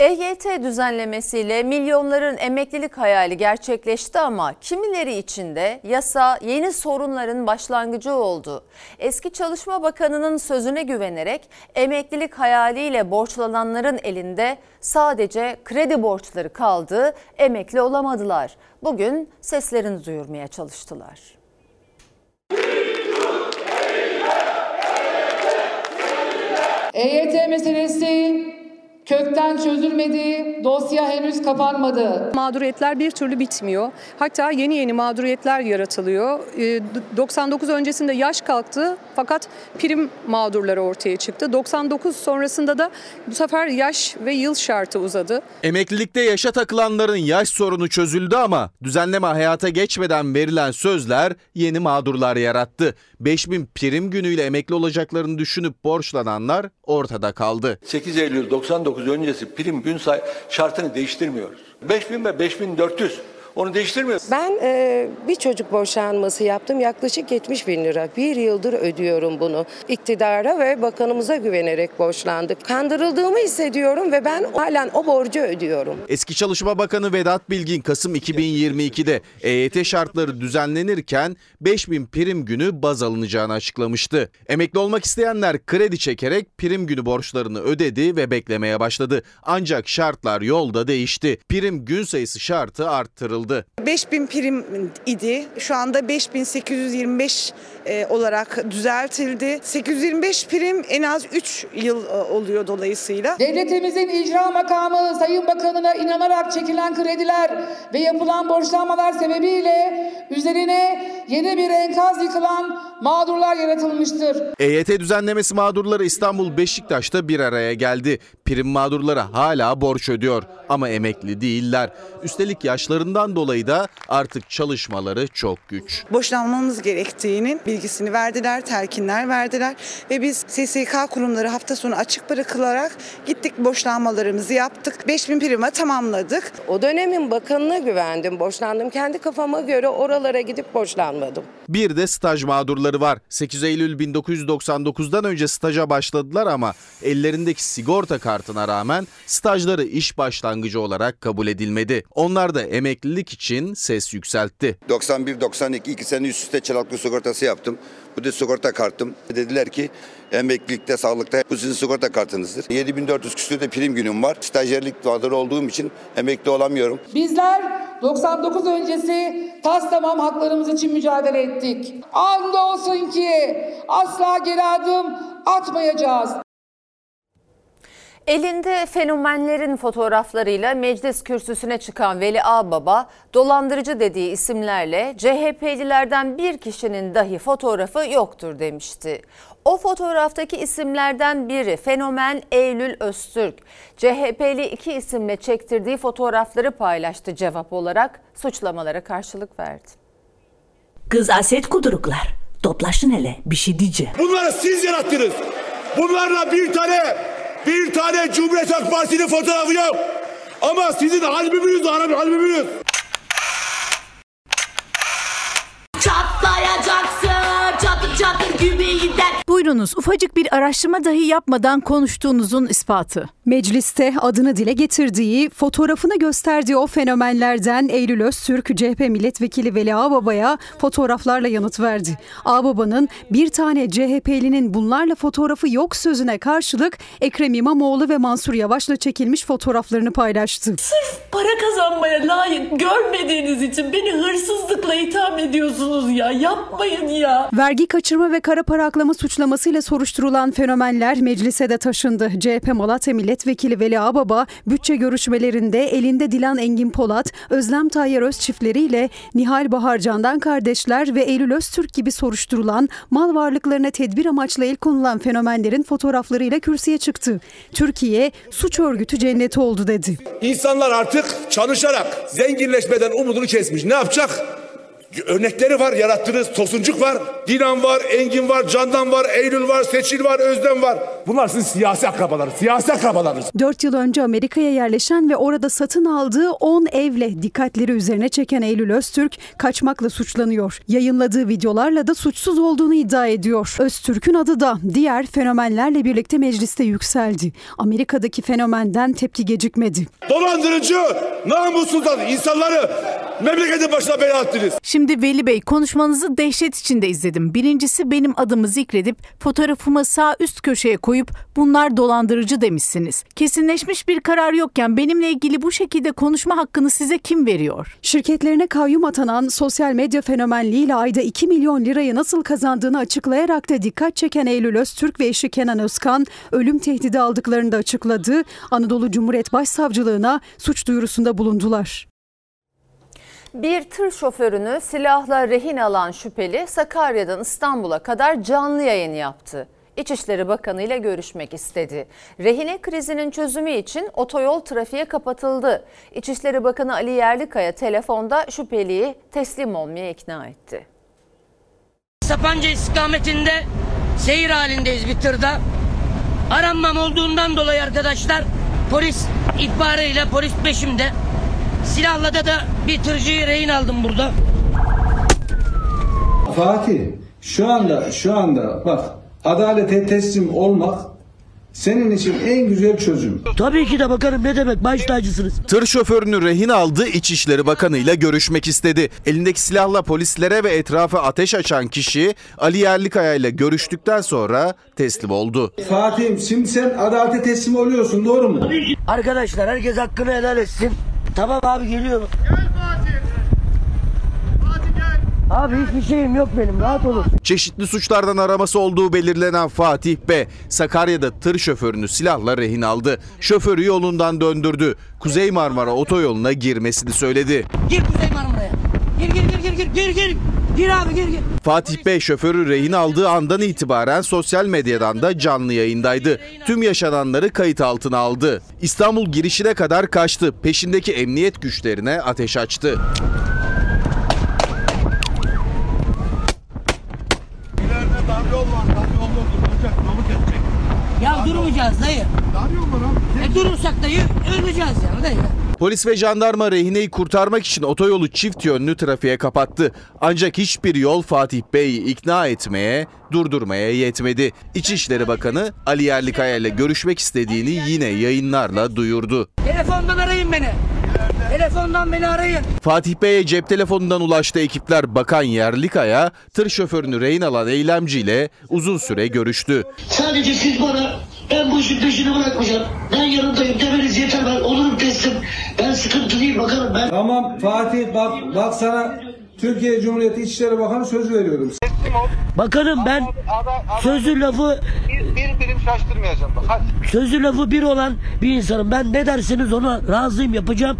EYT düzenlemesiyle milyonların emeklilik hayali gerçekleşti ama kimileri için de yasa yeni sorunların başlangıcı oldu. Eski Çalışma Bakanı'nın sözüne güvenerek emeklilik hayaliyle borçlananların elinde sadece kredi borçları kaldı, emekli olamadılar. Bugün seslerini duyurmaya çalıştılar. EYT meselesi kökten çözülmedi, dosya henüz kapanmadı. Mağduriyetler bir türlü bitmiyor. Hatta yeni yeni mağduriyetler yaratılıyor. Ee, 99 öncesinde yaş kalktı fakat prim mağdurları ortaya çıktı. 99 sonrasında da bu sefer yaş ve yıl şartı uzadı. Emeklilikte yaşa takılanların yaş sorunu çözüldü ama düzenleme hayata geçmeden verilen sözler yeni mağdurlar yarattı. 5000 prim günüyle emekli olacaklarını düşünüp borçlananlar ortada kaldı. 8 Eylül 99 öncesi prim gün say şartını değiştirmiyoruz. 5000 ve 5400 Onu değiştirmiyor. Ben e, bir çocuk boşanması yaptım. Yaklaşık 70 bin lira. Bir yıldır ödüyorum bunu. İktidara ve bakanımıza güvenerek borçlandık. Kandırıldığımı hissediyorum ve ben halen o borcu ödüyorum. Eski Çalışma Bakanı Vedat Bilgin Kasım 2022'de EYT şartları düzenlenirken 5000 prim günü baz alınacağını açıklamıştı. Emekli olmak isteyenler kredi çekerek prim günü borçlarını ödedi ve beklemeye başladı. Ancak şartlar yolda değişti. Prim gün sayısı şartı arttırıldı. 5000 prim idi. Şu anda 5825 e, olarak düzeltildi. 825 prim en az 3 yıl e, oluyor dolayısıyla. Devletimizin icra makamı Sayın Bakanı'na inanarak çekilen krediler ve yapılan borçlanmalar sebebiyle üzerine yeni bir enkaz yıkılan mağdurlar yaratılmıştır. EYT düzenlemesi mağdurları İstanbul Beşiktaş'ta bir araya geldi. Prim mağdurları hala borç ödüyor ama emekli değiller. Üstelik yaşlarından dolayı da artık çalışmaları çok güç. Boşlanmamız gerektiğinin bilgisini verdiler, telkinler verdiler ve biz SSK kurumları hafta sonu açık bırakılarak gittik boşlanmalarımızı yaptık. 5000 prime tamamladık. O dönemin bakanına güvendim, borçlandım. Kendi kafama göre oralara gidip borçlanmadım. Bir de staj mağdurları var. 8 Eylül 1999'dan önce staja başladılar ama ellerindeki sigorta kartına rağmen stajları iş başlangıcı olarak kabul edilmedi. Onlar da emeklilik için ses yükseltti. 91-92 iki sene üst üste çalaklı sigortası yaptım. Bu da sigorta kartım. Dediler ki emeklilikte, sağlıkta bu sizin sigorta kartınızdır. 7400 küsür de prim günüm var. Stajyerlik mağduru olduğum için emekli olamıyorum. Bizler 99 öncesi tas tamam haklarımız için mücadele ettik. Andolsun ki asla geri adım atmayacağız. Elinde fenomenlerin fotoğraflarıyla meclis kürsüsüne çıkan Veli Ağbaba, dolandırıcı dediği isimlerle CHP'lilerden bir kişinin dahi fotoğrafı yoktur demişti. O fotoğraftaki isimlerden biri fenomen Eylül Öztürk. CHP'li iki isimle çektirdiği fotoğrafları paylaştı cevap olarak suçlamalara karşılık verdi. Kız aset kuduruklar. Toplaşın hele bir şey diyeceğim. Bunları siz yarattınız. Bunlarla bir tane bir tane Cumhuriyet Halk Partisi'nin fotoğrafı yok. Ama sizin albümünüz albümünüz. Buyurunuz ufacık bir araştırma dahi yapmadan konuştuğunuzun ispatı. Mecliste adını dile getirdiği, fotoğrafını gösterdiği o fenomenlerden Eylül Öztürk, CHP milletvekili Veli Ağbaba'ya fotoğraflarla yanıt verdi. Ağbaba'nın bir tane CHP'linin bunlarla fotoğrafı yok sözüne karşılık Ekrem İmamoğlu ve Mansur Yavaş'la çekilmiş fotoğraflarını paylaştı. Sırf para kazanmaya layık görmediğiniz için beni hırsızlıkla itham ediyorsunuz ya. Yapmayın ya. Vergi kaçırma ve kara para aklama suçlamasıyla soruşturulan fenomenler meclise de taşındı. CHP Malatya Milletvekili Veli Ağbaba bütçe görüşmelerinde elinde Dilan Engin Polat, Özlem Tayyar Öz çiftleriyle Nihal Baharcan'dan kardeşler ve Eylül Öztürk gibi soruşturulan mal varlıklarına tedbir amaçlı el konulan fenomenlerin fotoğraflarıyla kürsüye çıktı. Türkiye suç örgütü cenneti oldu dedi. İnsanlar artık çalışarak zenginleşmeden umudunu kesmiş. Ne yapacak? Örnekleri var, yarattığınız Tosuncuk var, Dilan var, Engin var, Candan var, Eylül var, Seçil var, Özlem var. Bunlar sizin siyasi akrabaları, siyasi akrabalarınız. 4 yıl önce Amerika'ya yerleşen ve orada satın aldığı 10 evle dikkatleri üzerine çeken Eylül Öztürk kaçmakla suçlanıyor. Yayınladığı videolarla da suçsuz olduğunu iddia ediyor. Öztürk'ün adı da diğer fenomenlerle birlikte mecliste yükseldi. Amerika'daki fenomenden tepki gecikmedi. Dolandırıcı, namussuz insanları memleketin başına bela attınız. Şimdi Veli Bey konuşmanızı dehşet içinde izledim. Birincisi benim adımı zikredip fotoğrafımı sağ üst köşeye koyup bunlar dolandırıcı demişsiniz. Kesinleşmiş bir karar yokken benimle ilgili bu şekilde konuşma hakkını size kim veriyor? Şirketlerine kayyum atanan sosyal medya fenomenliğiyle ayda 2 milyon lirayı nasıl kazandığını açıklayarak da dikkat çeken Eylül Öztürk ve eşi Kenan Özkan ölüm tehdidi aldıklarını da açıkladı. Anadolu Cumhuriyet Başsavcılığına suç duyurusunda bulundular. Bir tır şoförünü silahla rehin alan şüpheli Sakarya'dan İstanbul'a kadar canlı yayın yaptı. İçişleri Bakanı ile görüşmek istedi. Rehine krizinin çözümü için otoyol trafiğe kapatıldı. İçişleri Bakanı Ali Yerlikaya telefonda şüpheliyi teslim olmaya ikna etti. Sapanca istikametinde seyir halindeyiz bir tırda. Aranmam olduğundan dolayı arkadaşlar polis ihbarıyla polis peşimde. Silahla da, da bir tırcıyı rehin aldım burada. Fatih şu anda şu anda bak adalete teslim olmak senin için en güzel çözüm. Tabii ki de bakarım ne demek baş tacısınız. Tır şoförünü rehin aldı, İçişleri Bakanı ile görüşmek istedi. Elindeki silahla polislere ve etrafa ateş açan kişi Ali Yerlikaya ile görüştükten sonra teslim oldu. Fatih'im şimdi sen adalete teslim oluyorsun doğru mu? Arkadaşlar herkes hakkını helal etsin. Tamam abi geliyorum. Abi hiçbir şeyim yok benim rahat olun. Çeşitli suçlardan araması olduğu belirlenen Fatih B. Sakarya'da tır şoförünü silahla rehin aldı. Şoförü yolundan döndürdü. Kuzey Marmara otoyoluna girmesini söyledi. Gir Kuzey Marmara'ya. Gir gir gir gir gir gir gir. Gir abi gir gir. Fatih Bey şoförü rehin aldığı andan itibaren sosyal medyadan da canlı yayındaydı. Tüm yaşananları kayıt altına aldı. İstanbul girişine kadar kaçtı. Peşindeki emniyet güçlerine ateş açtı. İleride dar yol var. Dar yolda duracak. Yolu kesecek. Ya durmayacağız dayı. Dar yol var abi. E durursak dayı öleceğiz yani dayı. Polis ve jandarma rehineyi kurtarmak için otoyolu çift yönlü trafiğe kapattı. Ancak hiçbir yol Fatih Bey'i ikna etmeye, durdurmaya yetmedi. İçişleri Bakanı Ali Yerlikaya ile görüşmek istediğini yine yayınlarla duyurdu. Telefondan arayın beni. Telefondan beni arayın. Fatih Bey'e cep telefonundan ulaştı ekipler Bakan Yerlikaya, tır şoförünü rehin alan eylemciyle uzun süre görüştü. Sadece siz bana ben bu işin peşini bırakmayacağım. Ben yanındayım demeniz yeter ben olurum teslim. Ben sıkıntı değil bakarım ben. Tamam Fatih bak bak sana Türkiye Cumhuriyeti İçişleri Bakanı söz veriyorum. Bakanım ben sözü lafı şaştırmayacağım bak hadi. sözü lafı bir olan bir insanım. Ben ne derseniz ona razıyım yapacağım.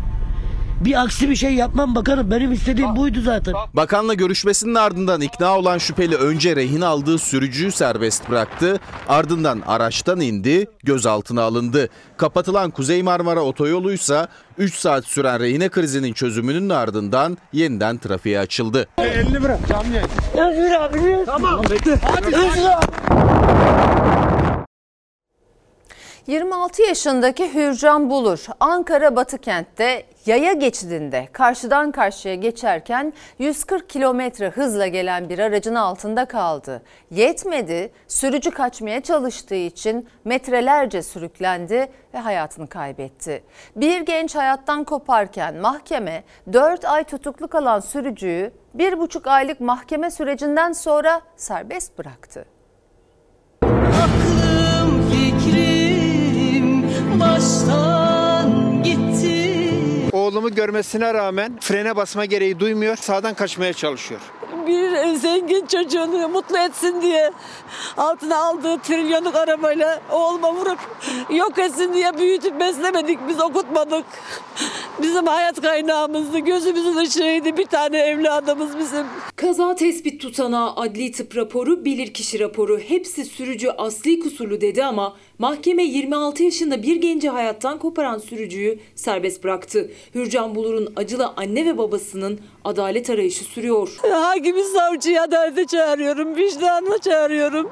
Bir aksi bir şey yapmam bakanım. Benim istediğim buydu zaten. Bakanla görüşmesinin ardından ikna olan şüpheli önce rehin aldığı sürücüyü serbest bıraktı, ardından araçtan indi, gözaltına alındı. Kapatılan Kuzey Marmara otoyoluysa 3 saat süren rehine krizinin çözümünün ardından yeniden trafiğe açıldı. Elini bırak canlı yayın. Özgür abi. Tamam. Bekle. Özgür abi. 26 yaşındaki Hürcan Bulur Ankara Batıkent'te yaya geçidinde karşıdan karşıya geçerken 140 kilometre hızla gelen bir aracın altında kaldı. Yetmedi, sürücü kaçmaya çalıştığı için metrelerce sürüklendi ve hayatını kaybetti. Bir genç hayattan koparken mahkeme 4 ay tutuklu kalan sürücüyü 1,5 aylık mahkeme sürecinden sonra serbest bıraktı. Baştan gitti. Oğlumu görmesine rağmen frene basma gereği duymuyor. Sağdan kaçmaya çalışıyor. Bir zengin çocuğunu mutlu etsin diye altına aldığı trilyonluk arabayla oğluma vurup yok etsin diye büyütüp beslemedik biz okutmadık. Bizim hayat kaynağımızdı, gözümüzün ışığıydı bir tane evladımız bizim. Kaza tespit tutanağı, adli tıp raporu, bilirkişi raporu hepsi sürücü asli kusurlu dedi ama mahkeme 26 yaşında bir genci hayattan koparan sürücüyü serbest bıraktı. Hürcan Bulur'un acılı anne ve babasının adalet arayışı sürüyor. Hakimi savcıyı adalete çağırıyorum, vicdanına çağırıyorum.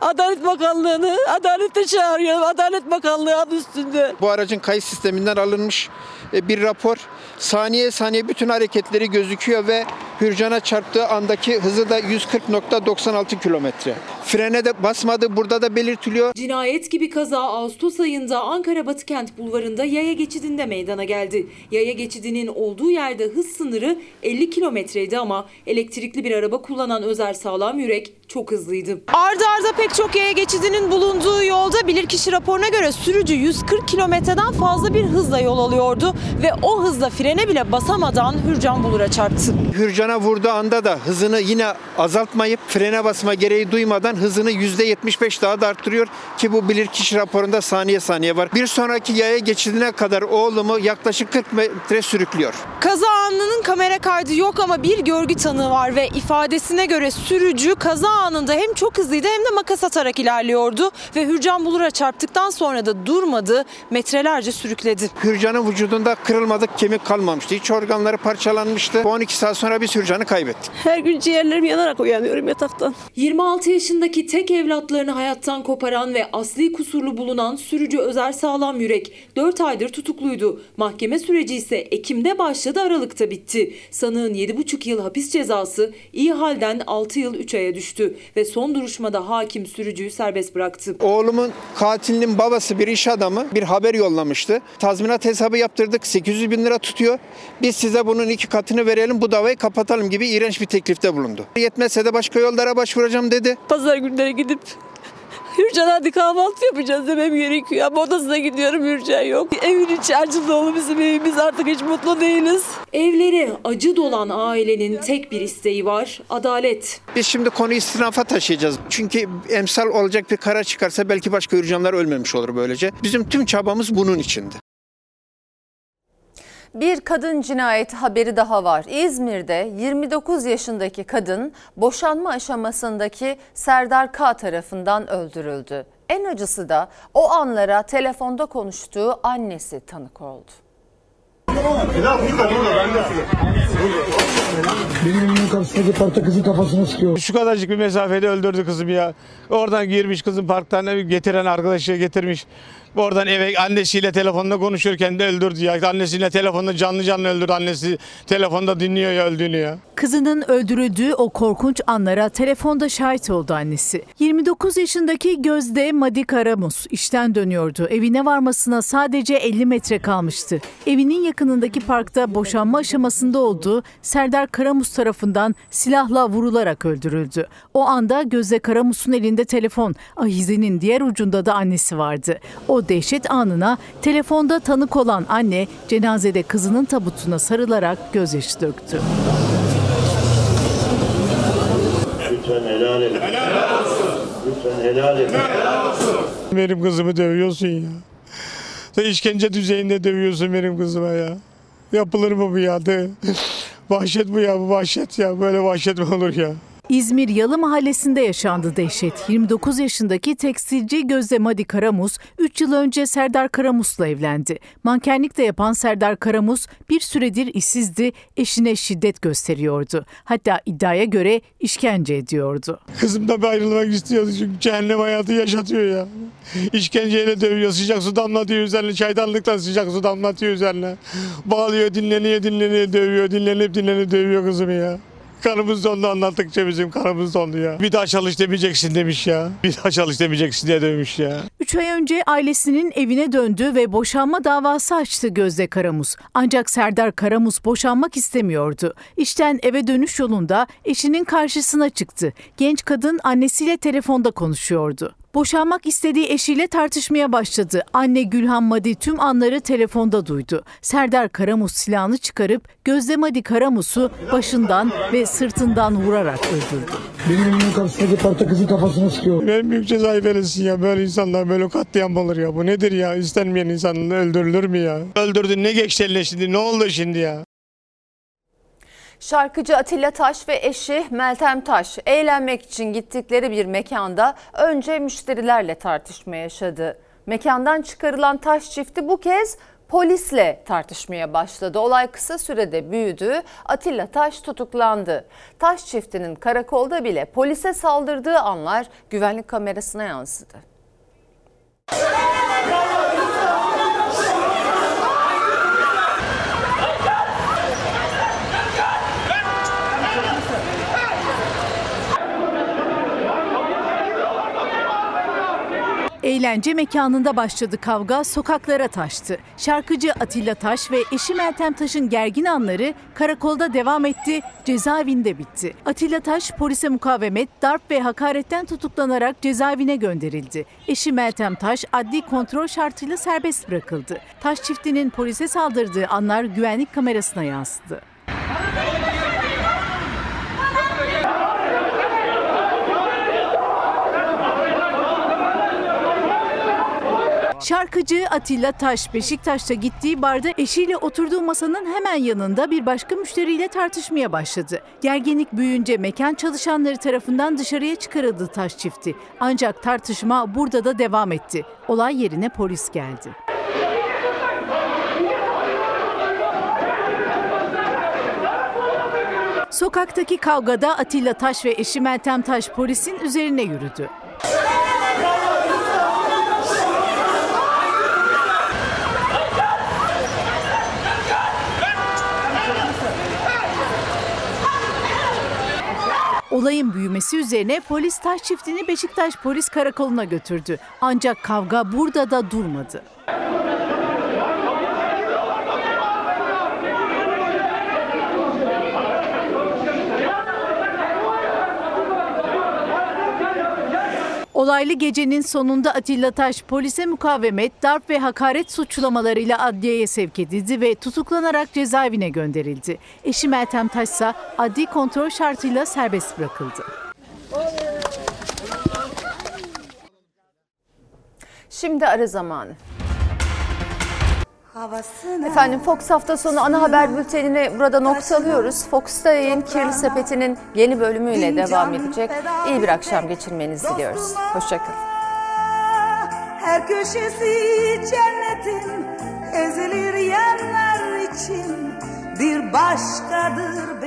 Adalet Bakanlığı'nı adalete çağırıyorum. Adalet Bakanlığı adı üstünde. Bu aracın kayıt sisteminden alınmış e, bir rapor. Saniye saniye bütün hareketleri gözüküyor ve Hürcan'a çarptığı andaki hızı da 140.96 kilometre. Frene de basmadı burada da belirtiliyor. Cinayet gibi kaza Ağustos ayında Ankara Batıkent Bulvarı'nda yaya geçidinde meydana geldi. Yaya geçidinin olduğu yerde hız sınırı 50 kilometreydi ama elektrikli bir araba kullanan Özer Sağlam Yürek çok hızlıydı. Ardı arda pek çok yaya geçidinin bulunduğu yolda bilirkişi raporuna göre sürücü 140 kilometreden fazla bir hızla yol alıyordu ve o hızla frene bile basamadan Hürcan Bulur'a çarptı. Hürcan'a vurduğu anda da hızını yine azaltmayıp frene basma gereği duymadan hızını %75 daha da arttırıyor ki bu bilirkişi raporunda saniye saniye var. Bir sonraki yaya geçidine kadar oğlumu yaklaşık 40 metre sürüklüyor. Kaza anının kamera kaydı yok ama bir görgü tanığı var ve ifadesine göre sürücü kaza anında hem çok hızlıydı hem de makas atarak ilerliyordu ve Hürcan Bulur'a çarptıktan sonra da durmadı, metrelerce sürükledi. Hürcan'ın vücudunda kırılmadık kemik kalmamıştı. İç organları parçalanmıştı. Bu 12 saat sonra biz Hürcan'ı kaybettik. Her gün ciğerlerim yanarak uyanıyorum yataktan. 26 yaşında yaşındaki tek evlatlarını hayattan koparan ve asli kusurlu bulunan sürücü Özer Sağlam Yürek 4 aydır tutukluydu. Mahkeme süreci ise Ekim'de başladı Aralık'ta bitti. Sanığın 7,5 yıl hapis cezası iyi halden 6 yıl 3 aya düştü ve son duruşmada hakim sürücüyü serbest bıraktı. Oğlumun katilinin babası bir iş adamı bir haber yollamıştı. Tazminat hesabı yaptırdık 800 bin lira tutuyor. Biz size bunun iki katını verelim bu davayı kapatalım gibi iğrenç bir teklifte bulundu. Yetmezse de başka yollara başvuracağım dedi. Pazar günleri gidip Hürcan hadi kahvaltı yapacağız demem gerekiyor ama odasına gidiyorum Hürcan yok. Evin içi acı dolu bizim evimiz artık hiç mutlu değiliz. Evleri acı dolan ailenin tek bir isteği var, adalet. Biz şimdi konuyu istinafa taşıyacağız. Çünkü emsal olacak bir karar çıkarsa belki başka Hürcanlar ölmemiş olur böylece. Bizim tüm çabamız bunun içindi. Bir kadın cinayeti haberi daha var. İzmir'de 29 yaşındaki kadın boşanma aşamasındaki Serdar K tarafından öldürüldü. En acısı da o anlara telefonda konuştuğu annesi tanık oldu. Benim evimin karşısındaki parkta kızın kafasına sıkıyor. Şu kadarcık bir mesafede öldürdü kızım ya. Oradan girmiş kızım parktan getiren arkadaşı getirmiş. Oradan eve annesiyle telefonda konuşurken de öldürdü ya. Annesiyle telefonda canlı canlı öldürdü. Annesi telefonda dinliyor ya öldüğünü ya. Kızının öldürüldüğü o korkunç anlara telefonda şahit oldu annesi. 29 yaşındaki Gözde Madi Karamus işten dönüyordu. Evine varmasına sadece 50 metre kalmıştı. Evinin yakınındaki parkta boşanma aşamasında olduğu Serdar Karamus tarafından silahla vurularak öldürüldü. O anda Gözde Karamus'un elinde telefon, ahizenin diğer ucunda da annesi vardı. O dehşet anına telefonda tanık olan anne cenazede kızının tabutuna sarılarak gözyaşı döktü. Lütfen helal edin. Helal olsun. Lütfen helal edin. Helal olsun. Benim kızımı dövüyorsun ya. Sen işkence düzeyinde dövüyorsun benim kızıma ya. Yapılır mı bu ya? De. <laughs> Vahşet bu ya, bu vahşet ya. Böyle vahşet mi olur ya? İzmir Yalı Mahallesi'nde yaşandı dehşet. 29 yaşındaki tekstilci Gözde Madi Karamus 3 yıl önce Serdar Karamus'la evlendi. Mankenlik de yapan Serdar Karamus bir süredir işsizdi, eşine şiddet gösteriyordu. Hatta iddiaya göre işkence ediyordu. Kızımdan bir ayrılmak istiyordu çünkü cehennem hayatı yaşatıyor ya. İşkenceyle dövüyor, sıcak su damlatıyor üzerine, çaydanlıkla sıcak su damlatıyor üzerine. Bağlıyor, dinleniyor, dinleniyor, dövüyor, dinlenip dinlenip dövüyor kızımı ya. Kanımız dondu anlattıkça bizim kanımız dondu ya. Bir daha çalış demeyeceksin demiş ya. Bir daha çalış demeyeceksin diye demiş ya. 3 ay önce ailesinin evine döndü ve boşanma davası açtı Gözde Karamus. Ancak Serdar Karamus boşanmak istemiyordu. İşten eve dönüş yolunda eşinin karşısına çıktı. Genç kadın annesiyle telefonda konuşuyordu. Boşanmak istediği eşiyle tartışmaya başladı. Anne Gülhan Madi tüm anları telefonda duydu. Serdar Karamus silahını çıkarıp Gözde Madi Karamus'u başından ve sırtından vurarak öldürdü. Benim evimin karşısındaki parkta kızın kafasına sıkıyor. Benim büyük cezayı verilsin ya. Böyle insanlar böyle katliam olur ya. Bu nedir ya? İstenmeyen insan öldürülür mü ya? Öldürdün ne şimdi? Ne oldu şimdi ya? Şarkıcı Atilla Taş ve eşi Meltem Taş eğlenmek için gittikleri bir mekanda önce müşterilerle tartışma yaşadı. Mekandan çıkarılan Taş çifti bu kez polisle tartışmaya başladı. Olay kısa sürede büyüdü. Atilla Taş tutuklandı. Taş çiftinin karakolda bile polise saldırdığı anlar güvenlik kamerasına yansıdı. Eğlence mekanında başladı kavga, sokaklara taştı. Şarkıcı Atilla Taş ve eşi Meltem Taş'ın gergin anları karakolda devam etti, cezaevinde bitti. Atilla Taş polise mukavemet, darp ve hakaretten tutuklanarak cezaevine gönderildi. Eşi Meltem Taş adli kontrol şartıyla serbest bırakıldı. Taş çiftinin polise saldırdığı anlar güvenlik kamerasına yansıdı. Şarkıcı Atilla Taş Beşiktaş'ta gittiği barda eşiyle oturduğu masanın hemen yanında bir başka müşteriyle tartışmaya başladı. Gerginlik büyüyünce mekan çalışanları tarafından dışarıya çıkarıldı Taş çifti. Ancak tartışma burada da devam etti. Olay yerine polis geldi. Sokaktaki kavgada Atilla Taş ve eşi Meltem Taş polisin üzerine yürüdü. Olayın büyümesi üzerine polis taş çiftini Beşiktaş Polis Karakolu'na götürdü. Ancak kavga burada da durmadı. Olaylı gecenin sonunda Atilla Taş polise mukavemet, darp ve hakaret suçlamalarıyla adliyeye sevk edildi ve tutuklanarak cezaevine gönderildi. Eşi Meltem Taş ise adli kontrol şartıyla serbest bırakıldı. Şimdi ara zamanı. Efendim Fox hafta sonu ana haber bültenine burada nokta alıyoruz. Fox'ta yayın Kirli Sepeti'nin yeni bölümüyle devam edecek. İyi bir akşam geçirmenizi diliyoruz. Hoşçakalın. Her köşesi cennetin ezilir yerler için bir başkadır